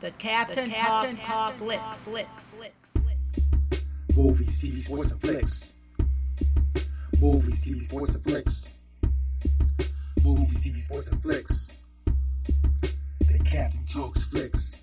The Captain, the Captain Talk, Talk Flicks. Flicks. Flicks. Movies, TV, sports, and flicks. Movies, TV, sports, and flicks. Movies, TV, sports, and flicks. The Captain Talks Flicks.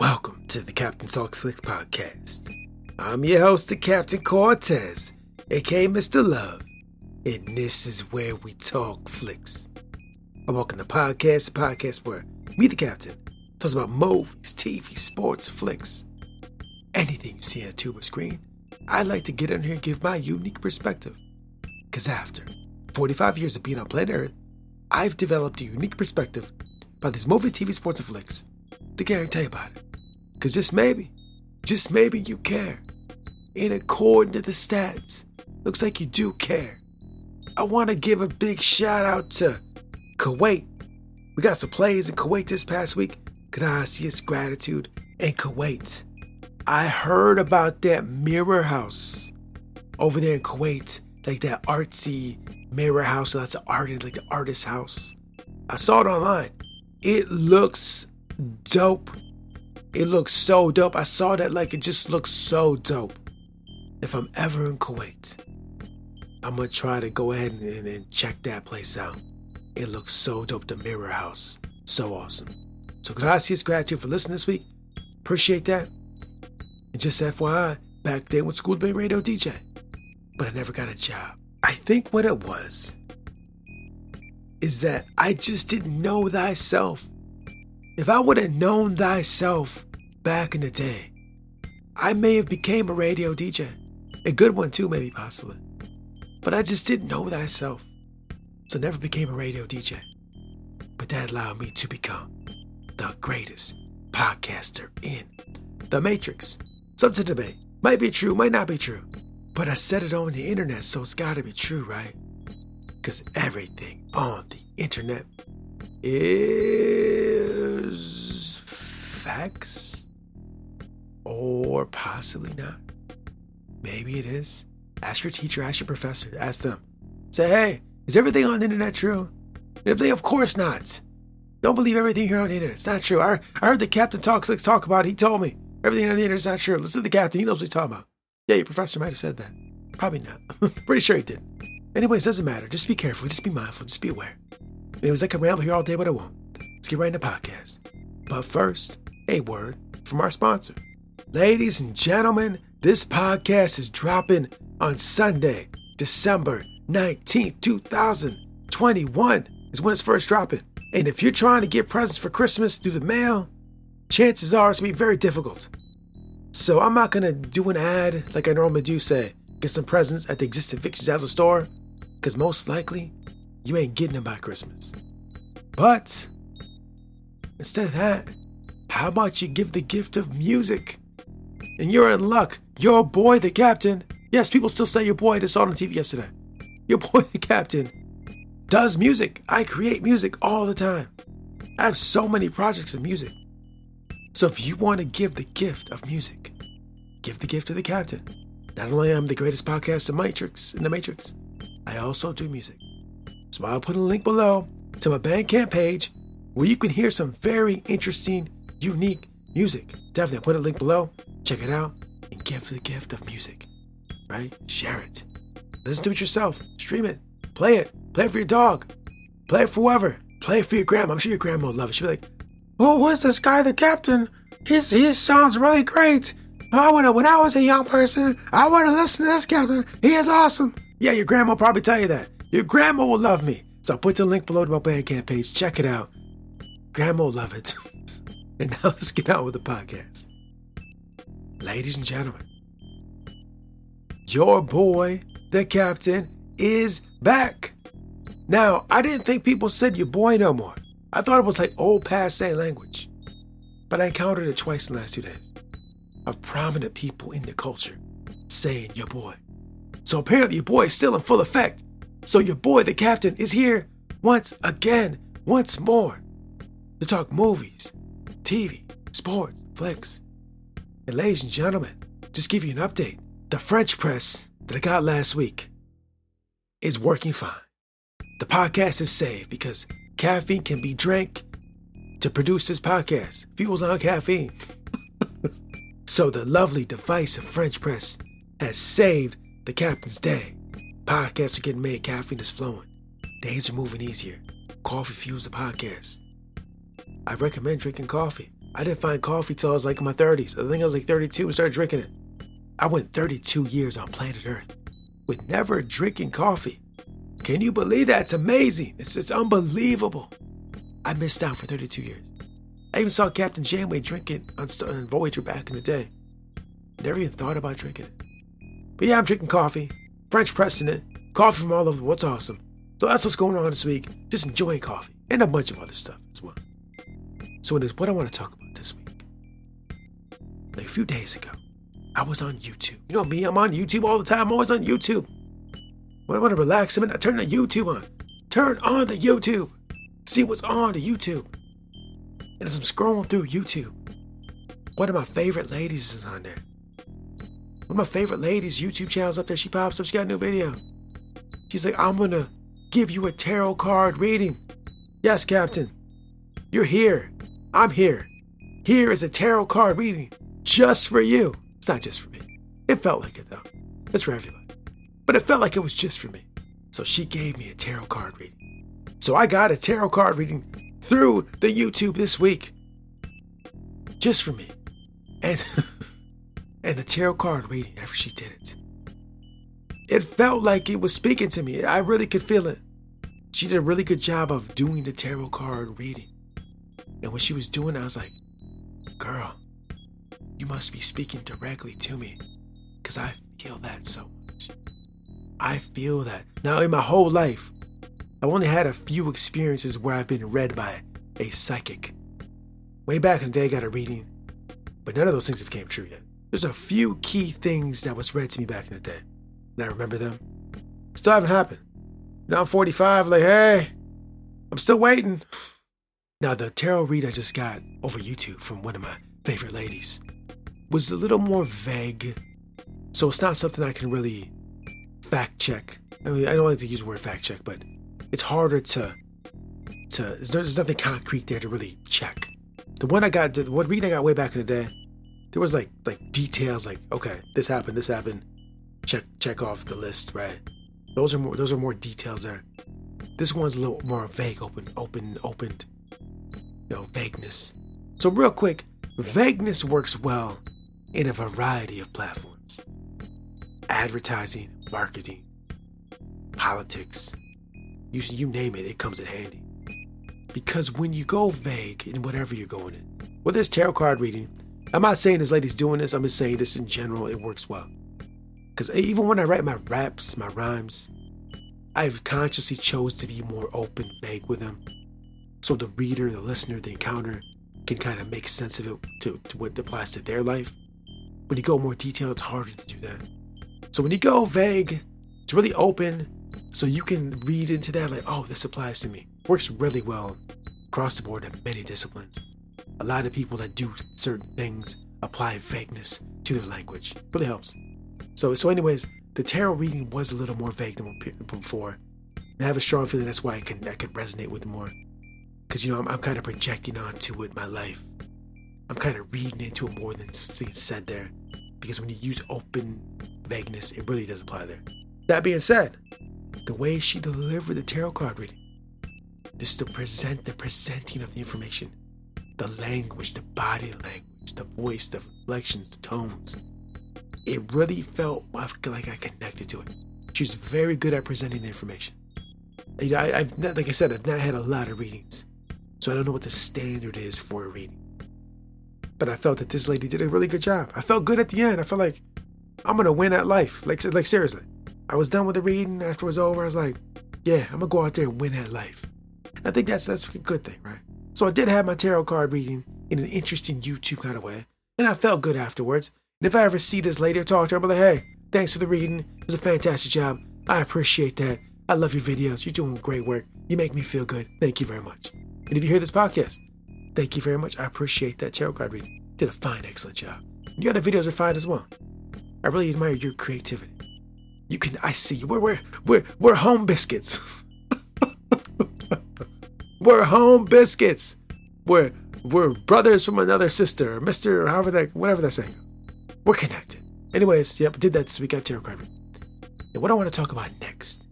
Welcome to the Captain Talks Flicks podcast. I'm your host, the Captain Cortez, aka Mr. Love, and this is where we talk flicks. I welcome the podcast, a podcast where me, the Captain, talks about movies, TV, sports, flicks, anything you see on a tuber screen. I like to get in here and give my unique perspective. Because after 45 years of being on planet Earth, I've developed a unique perspective about this movie, TV, sports, and flicks to guarantee about it. Because just maybe, just maybe you care. And according to the stats, looks like you do care. I want to give a big shout out to Kuwait. We got some plays in Kuwait this past week. Gracias, gratitude, and Kuwait. I heard about that mirror house over there in Kuwait, like that artsy mirror house. That's an artist, like an artist house. I saw it online. It looks dope. It looks so dope. I saw that like it just looks so dope. If I'm ever in Kuwait, I'm gonna try to go ahead and, and check that place out. It looks so dope. The Mirror House, so awesome. So gracias, gratitude for listening this week. Appreciate that. And just FYI, back then with School Bay Radio DJ, but I never got a job. I think what it was is that I just didn't know thyself. If I would have known thyself back in the day, I may have became a radio DJ. A good one too, maybe possibly. But I just didn't know thyself. So never became a radio DJ. But that allowed me to become the greatest podcaster in the Matrix. Something to debate. Might be true, might not be true. But I said it on the internet, so it's gotta be true, right? Because everything on the internet is facts. Or possibly not. Maybe it is. Ask your teacher, ask your professor, ask them. Say, hey, is everything on the internet true? if they, of course not. Don't believe everything you hear on the internet. It's not true. I, I heard the captain talk talk about it. He told me everything on the internet is not true. Listen to the captain. He knows what he's talking about. Yeah, your professor might have said that. Probably not. Pretty sure he did. Anyways, doesn't matter. Just be careful. Just be mindful. Just be aware. Anyways, I can ramble here all day, but I won't. Let's get right into the podcast. But first, a word from our sponsor. Ladies and gentlemen, this podcast is dropping on Sunday, December 19th, 2021 is when it's first dropping. And if you're trying to get presents for Christmas through the mail, chances are it's to be very difficult. So I'm not to do an ad like I normally do say, get some presents at the existing Vicky's Dazzle store, because most likely you ain't getting them by Christmas. But instead of that, how about you give the gift of music? And you're in luck. Your boy, the captain. Yes, people still say your boy. I just saw on TV yesterday. Your boy, the captain, does music. I create music all the time. I have so many projects of music. So if you want to give the gift of music, give the gift to the captain. Not only am I the greatest podcast in Matrix in the Matrix, I also do music. So I'll put a link below to my Bandcamp page where you can hear some very interesting, unique music. Definitely, I'll put a link below. Check it out and give the gift of music. Right? Share it. Listen to it yourself. Stream it. Play it. Play it for your dog. Play it for whoever. Play it for your grandma. I'm sure your grandma will love it. She'll be like, "Oh, what's this guy, the captain? His his sounds really great. I wanna, when I was a young person, I want to listen to this captain. He is awesome." Yeah, your grandma will probably tell you that. Your grandma will love me. So I'll put the link below to my Bandcamp page. Check it out. Grandma will love it. and now let's get on with the podcast. Ladies and gentlemen, your boy, the captain, is back. Now, I didn't think people said your boy no more. I thought it was like old passe language. But I encountered it twice in the last two days of prominent people in the culture saying your boy. So apparently your boy is still in full effect. So your boy, the captain, is here once again, once more, to talk movies, TV, sports, flicks. And ladies and gentlemen, just give you an update. The French press that I got last week is working fine. The podcast is saved because caffeine can be drank to produce this podcast. Fuels on caffeine. so the lovely device of French press has saved the captain's day. Podcasts are getting made, caffeine is flowing. Days are moving easier. Coffee fuels the podcast. I recommend drinking coffee. I didn't find coffee till I was like in my 30s. I think I was like 32 and started drinking it. I went 32 years on planet Earth with never drinking coffee. Can you believe that? It's amazing. It's, it's unbelievable. I missed out for 32 years. I even saw Captain Janeway drinking on, on Voyager back in the day. Never even thought about drinking it. But yeah, I'm drinking coffee, French pressing it, coffee from all over. What's awesome. So that's what's going on this week. Just enjoying coffee and a bunch of other stuff as well. So it is what I want to talk about this week. Like a few days ago, I was on YouTube. You know me, I'm on YouTube all the time. I'm always on YouTube. When I want to relax a minute, I turn the YouTube on. Turn on the YouTube. See what's on the YouTube. And as I'm scrolling through YouTube, one of my favorite ladies is on there. One of my favorite ladies' YouTube channels up there. She pops up, she got a new video. She's like, I'm gonna give you a tarot card reading. Yes, Captain. You're here. I'm here. Here is a tarot card reading just for you. It's not just for me. It felt like it though. It's for everybody. But it felt like it was just for me. So she gave me a tarot card reading. So I got a tarot card reading through the YouTube this week. Just for me. And and the tarot card reading after she did it. It felt like it was speaking to me. I really could feel it. She did a really good job of doing the tarot card reading. And when she was doing it, I was like, girl, you must be speaking directly to me. Because I feel that so much. I feel that. Now, in my whole life, I've only had a few experiences where I've been read by a psychic. Way back in the day, I got a reading, but none of those things have came true yet. There's a few key things that was read to me back in the day, and I remember them. Still haven't happened. Now I'm 45, like, hey, I'm still waiting. Now, the tarot read I just got over YouTube from one of my favorite ladies was a little more vague. So it's not something I can really fact check. I mean, I don't like to use the word fact check, but it's harder to to there's nothing concrete there to really check. The one I got, the one reading I got way back in the day, there was like like details like okay, this happened, this happened. Check check off the list, right? Those are more those are more details there. This one's a little more vague, open, open, opened. You know, vagueness. So real quick, vagueness works well in a variety of platforms. Advertising, marketing, politics, you, you name it, it comes in handy. Because when you go vague in whatever you're going in, whether it's tarot card reading, I'm not saying this lady's doing this, I'm just saying this in general, it works well. Because even when I write my raps, my rhymes, I've consciously chose to be more open, vague with them. So the reader, the listener, the encounter can kind of make sense of it to, to what applies to their life. When you go more detailed, it's harder to do that. So when you go vague, it's really open, so you can read into that like, oh, this applies to me. Works really well across the board in many disciplines. A lot of people that do certain things apply vagueness to their language. Really helps. So, so anyways, the tarot reading was a little more vague than before. And I have a strong feeling that's why I can I can resonate with more. Because you know I'm, I'm kind of projecting onto it my life. I'm kind of reading into it more than what's being said there. Because when you use open vagueness, it really does apply there. That being said, the way she delivered the tarot card reading, this to present the presenting of the information, the language, the body language, the voice, the inflections, the tones. It really felt like I connected to it. She was very good at presenting the information. You know, I, have not, like I said, I've not had a lot of readings, so I don't know what the standard is for a reading. But I felt that this lady did a really good job. I felt good at the end. I felt like I'm gonna win at life. Like, like seriously. I was done with the reading after it was over. I was like, yeah, I'm gonna go out there and win at life. I think that's that's a good thing, right? So I did have my tarot card reading in an interesting YouTube kind of way, and I felt good afterwards. And if I ever see this lady or talk to her, be like, hey, thanks for the reading. It was a fantastic job. I appreciate that. I love your videos. You're doing great work. You make me feel good. Thank you very much. And if you hear this podcast, thank you very much. I appreciate that tarot card reading. Did a fine, excellent job. Your other videos are fine as well. I really admire your creativity. You can, I see you. We're, we're, we're, we're home biscuits. we're home biscuits. we're we're brothers from another sister, or Mister, or however that, whatever that saying. We're connected. Anyways, yep, did that this week at Tarot Card. reading. And what I want to talk about next.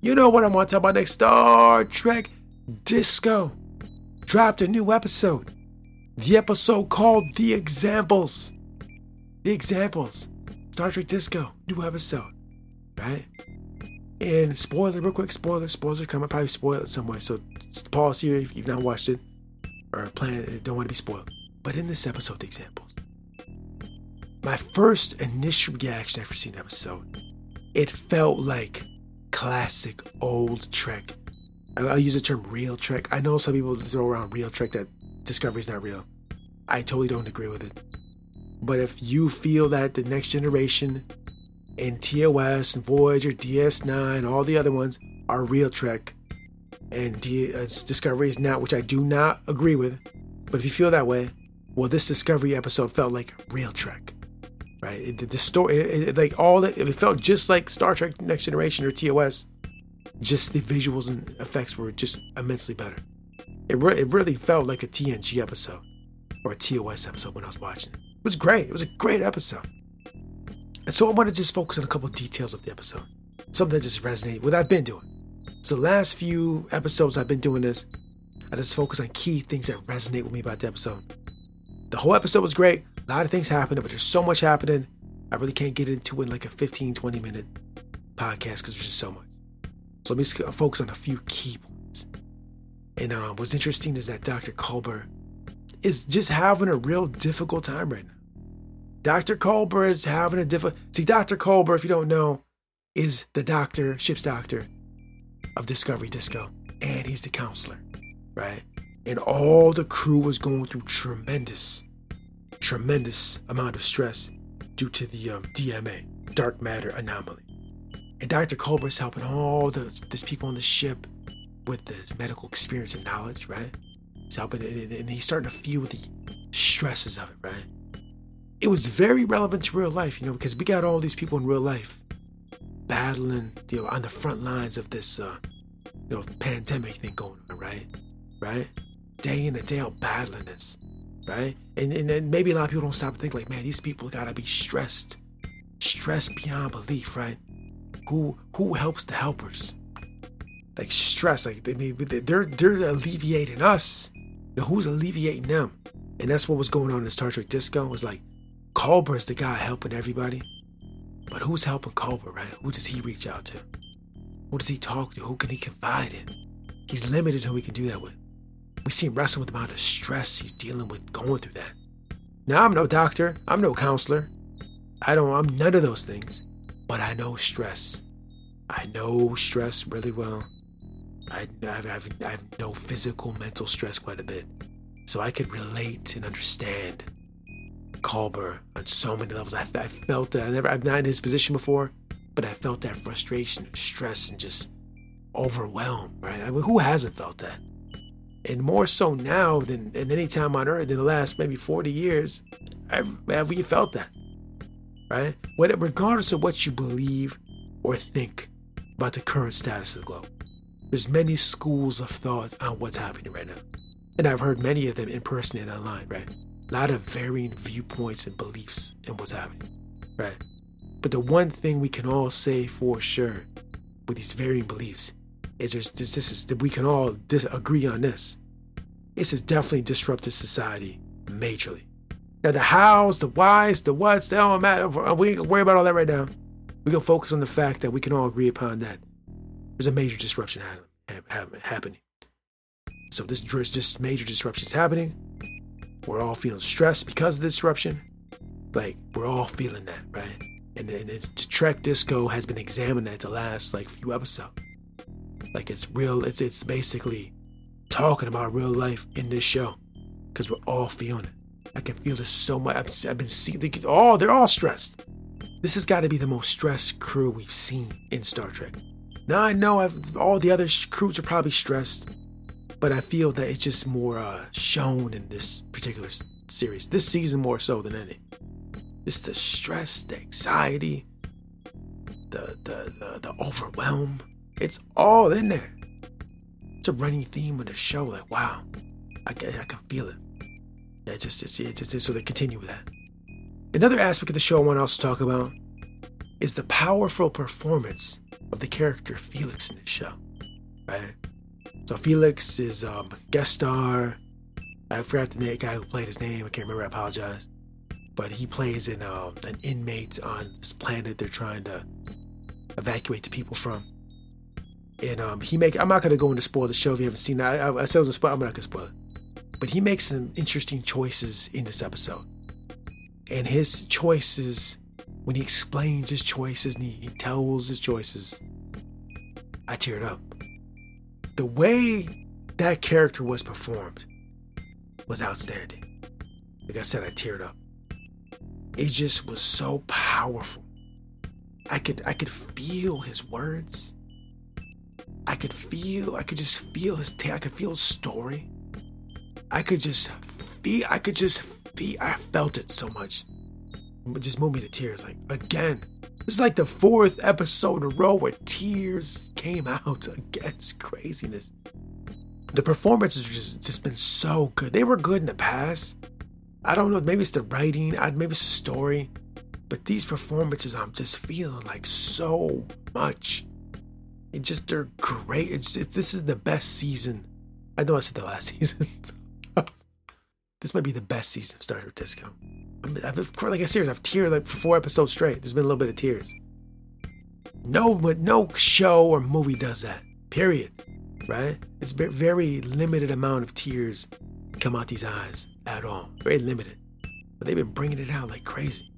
You know what I want to talk about next? Star Trek Disco dropped a new episode. The episode called The Examples. The Examples. Star Trek Disco, new episode. Right? And spoiler, real quick, spoiler, spoilers coming. Probably spoil it somewhere. So pause here if you've not watched it or plan don't want to be spoiled. But in this episode, the examples. My first initial reaction after seeing the episode, it felt like classic old Trek. I'll use the term real Trek. I know some people throw around real Trek that Discovery is not real. I totally don't agree with it. But if you feel that the next generation and TOS and Voyager, DS9, all the other ones are real Trek, and D- uh, Discovery is not, which I do not agree with. But if you feel that way, well, this Discovery episode felt like real Trek, right? It, the story, it, it, like all that, it felt just like Star Trek Next Generation or TOS. Just the visuals and effects were just immensely better. It, re- it really felt like a TNG episode or a TOS episode when I was watching it. It was great. It was a great episode. And so I want to just focus on a couple of details of the episode, something that just resonated with what I've been doing. So the last few episodes I've been doing this, I just focus on key things that resonate with me about the episode. The whole episode was great. A lot of things happened, but there's so much happening. I really can't get into it in like a 15, 20 minute podcast because there's just so much. So let me focus on a few key points. And uh, what's interesting is that Dr. Culber is just having a real difficult time right now. Dr. Culber is having a difficult. See, Dr. Culber, if you don't know, is the doctor, ship's doctor of Discovery Disco, and he's the counselor, right? And all the crew was going through tremendous, tremendous amount of stress due to the um, DMA, dark matter anomaly. And Dr. Culber's helping all the these people on the ship with his medical experience and knowledge, right? He's helping, and, he's starting to feel the stresses of it, right? It was very relevant to real life, you know, because we got all these people in real life battling, you know, on the front lines of this, uh, you know, pandemic thing going on, right? Right? Day in and day out battling this, right? And, and maybe a lot of people don't stop and think like, man, these people gotta be stressed, stressed beyond belief, right? Who who helps the helpers? Like stress, like they, they they're they're alleviating us. Now who's alleviating them? And that's what was going on in Star Trek Disco. It was like Culber's the guy helping everybody. But who's helping Culber, right? Who does he reach out to? Who does he talk to? Who can he confide in? He's limited who he can do that with. We see him wrestling with the amount of stress he's dealing with going through that. Now, I'm no doctor. I'm no counselor. I don't, I'm none of those things. But I know stress. I know stress really well. I, I've, I've, I have no physical, mental stress quite a bit. So I could relate and understand Culber on so many levels. I, I felt that I never, I've not in his position before, but I felt that frustration, stress, and just overwhelmed. Right? I mean, who hasn't felt that? And more so now than, than any time on earth in the last maybe 40 years, have we felt that? Right? When, regardless of what you believe or think about the current status of the globe, there's many schools of thought on what's happening right now. And I've heard many of them in person and online, right? A lot of varying viewpoints and beliefs in what's happening, right? But the one thing we can all say for sure with these varying beliefs is there's, this is that we can all dis- agree on this. This has definitely disrupted society majorly. Now the hows, the whys, the whats, they don't matter. We ain't worry about all that right now. We can focus on the fact that we can all agree upon that there's a major disruption happening. So this this major disruption is happening. We're all feeling stressed because of the disruption. Like we're all feeling that, right? And, and it's the Trek Disco has been examined at the last like few episodes. Like it's real. It's it's basically talking about real life in this show because we're all feeling it. I can feel this so much. I've, been seeing. Oh, they're all stressed. This has got to be the most stressed crew we've seen in Star Trek. Now I know I've, all the other crews are probably stressed, but I feel that it's just more uh, shown in this particular series, this season more so than any. Just the stress, the anxiety, the the the, the overwhelm. It's all in there. It's a running theme of the show. Like, wow, I, I, I can feel it. Yeah, just, it's, it just so they continue with that. Another aspect of the show I want to also talk about is the powerful performance of the character Felix in this show. Right? So Felix is um, guest star. I forgot the name, guy who played his name. I can't remember. I apologize. But he plays in um, an inmate on this planet they're trying to evacuate the people from. And um, he make. I'm not gonna go into spoil the show if you haven't seen it. I, I, said it was a spoil. I'm not gonna spoil it. But he makes some interesting choices in this episode. And his choices, when he explains his choices and he, tells his choices, I teared up. The way that character was performed was outstanding. Like I said, I teared up. It just was so powerful. I could I could feel his words. I could feel I could just feel his tale. I could feel his story. I could just feel I could just feel I felt it so much. It just moved me to tears. Like again. This is like the fourth episode in a row where tears came out against craziness. The performances just just been so good. They were good in the past. I don't know, maybe it's the writing, maybe it's the story, but these performances I'm just feeling like so much. It just they're great. It's it, this is the best season. I know I said the last season. This might be the best season of Star Trek Disco. I mean, I've, like I said, I've teared like for four episodes straight. There's been a little bit of tears. No, but no show or movie does that. Period. Right? It's very limited amount of tears come out these eyes at all. Very limited. But they've been bringing it out like crazy.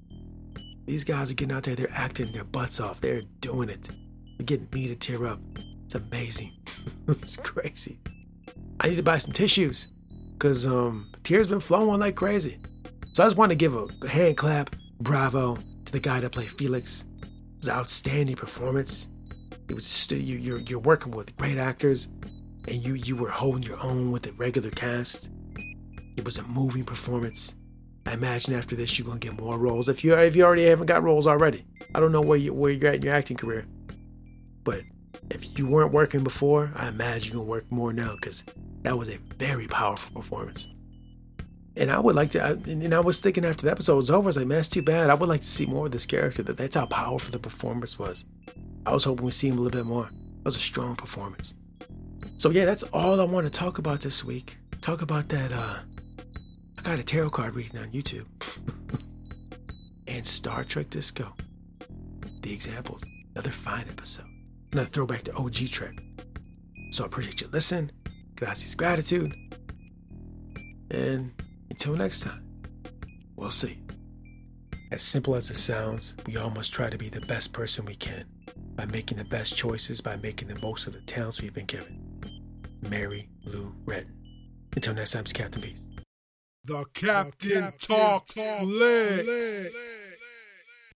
These guys are getting out there. They're acting their butts off. They're doing it. They're getting me to tear up. It's amazing. it's crazy. I need to buy some tissues because um, tears been flowing like crazy. So I just want to give a hand clap, bravo to the guy that played Felix. It was an outstanding performance. It was you, you're you're working with great actors, and you you were holding your own with the regular cast. It was a moving performance. I imagine after this you're gonna get more roles. If you if you already haven't got roles already, I don't know where you where you're at in your acting career, but if you weren't working before, I imagine gonna work more now because that was a very powerful performance. And I would like to, I, and I was thinking after the episode was over, I was like, man, it's too bad. I would like to see more of this character. That that's how powerful the performance was. I was hoping we see him a little bit more. That was a strong performance. So yeah, that's all I want to talk about this week. Talk about that. uh I got a tarot card reading on YouTube, and Star Trek Disco. The examples. Another fine episode. Another throwback to OG Trek. So I appreciate you listen. Gracias, gratitude. And until next time, we'll see. As simple as it sounds, we all must try to be the best person we can by making the best choices, by making the most of the talents we've been given. Mary Lou Retton. Until next time, it's Captain Peace. The Captain, the Captain Talks, Talks Flicks. Flicks.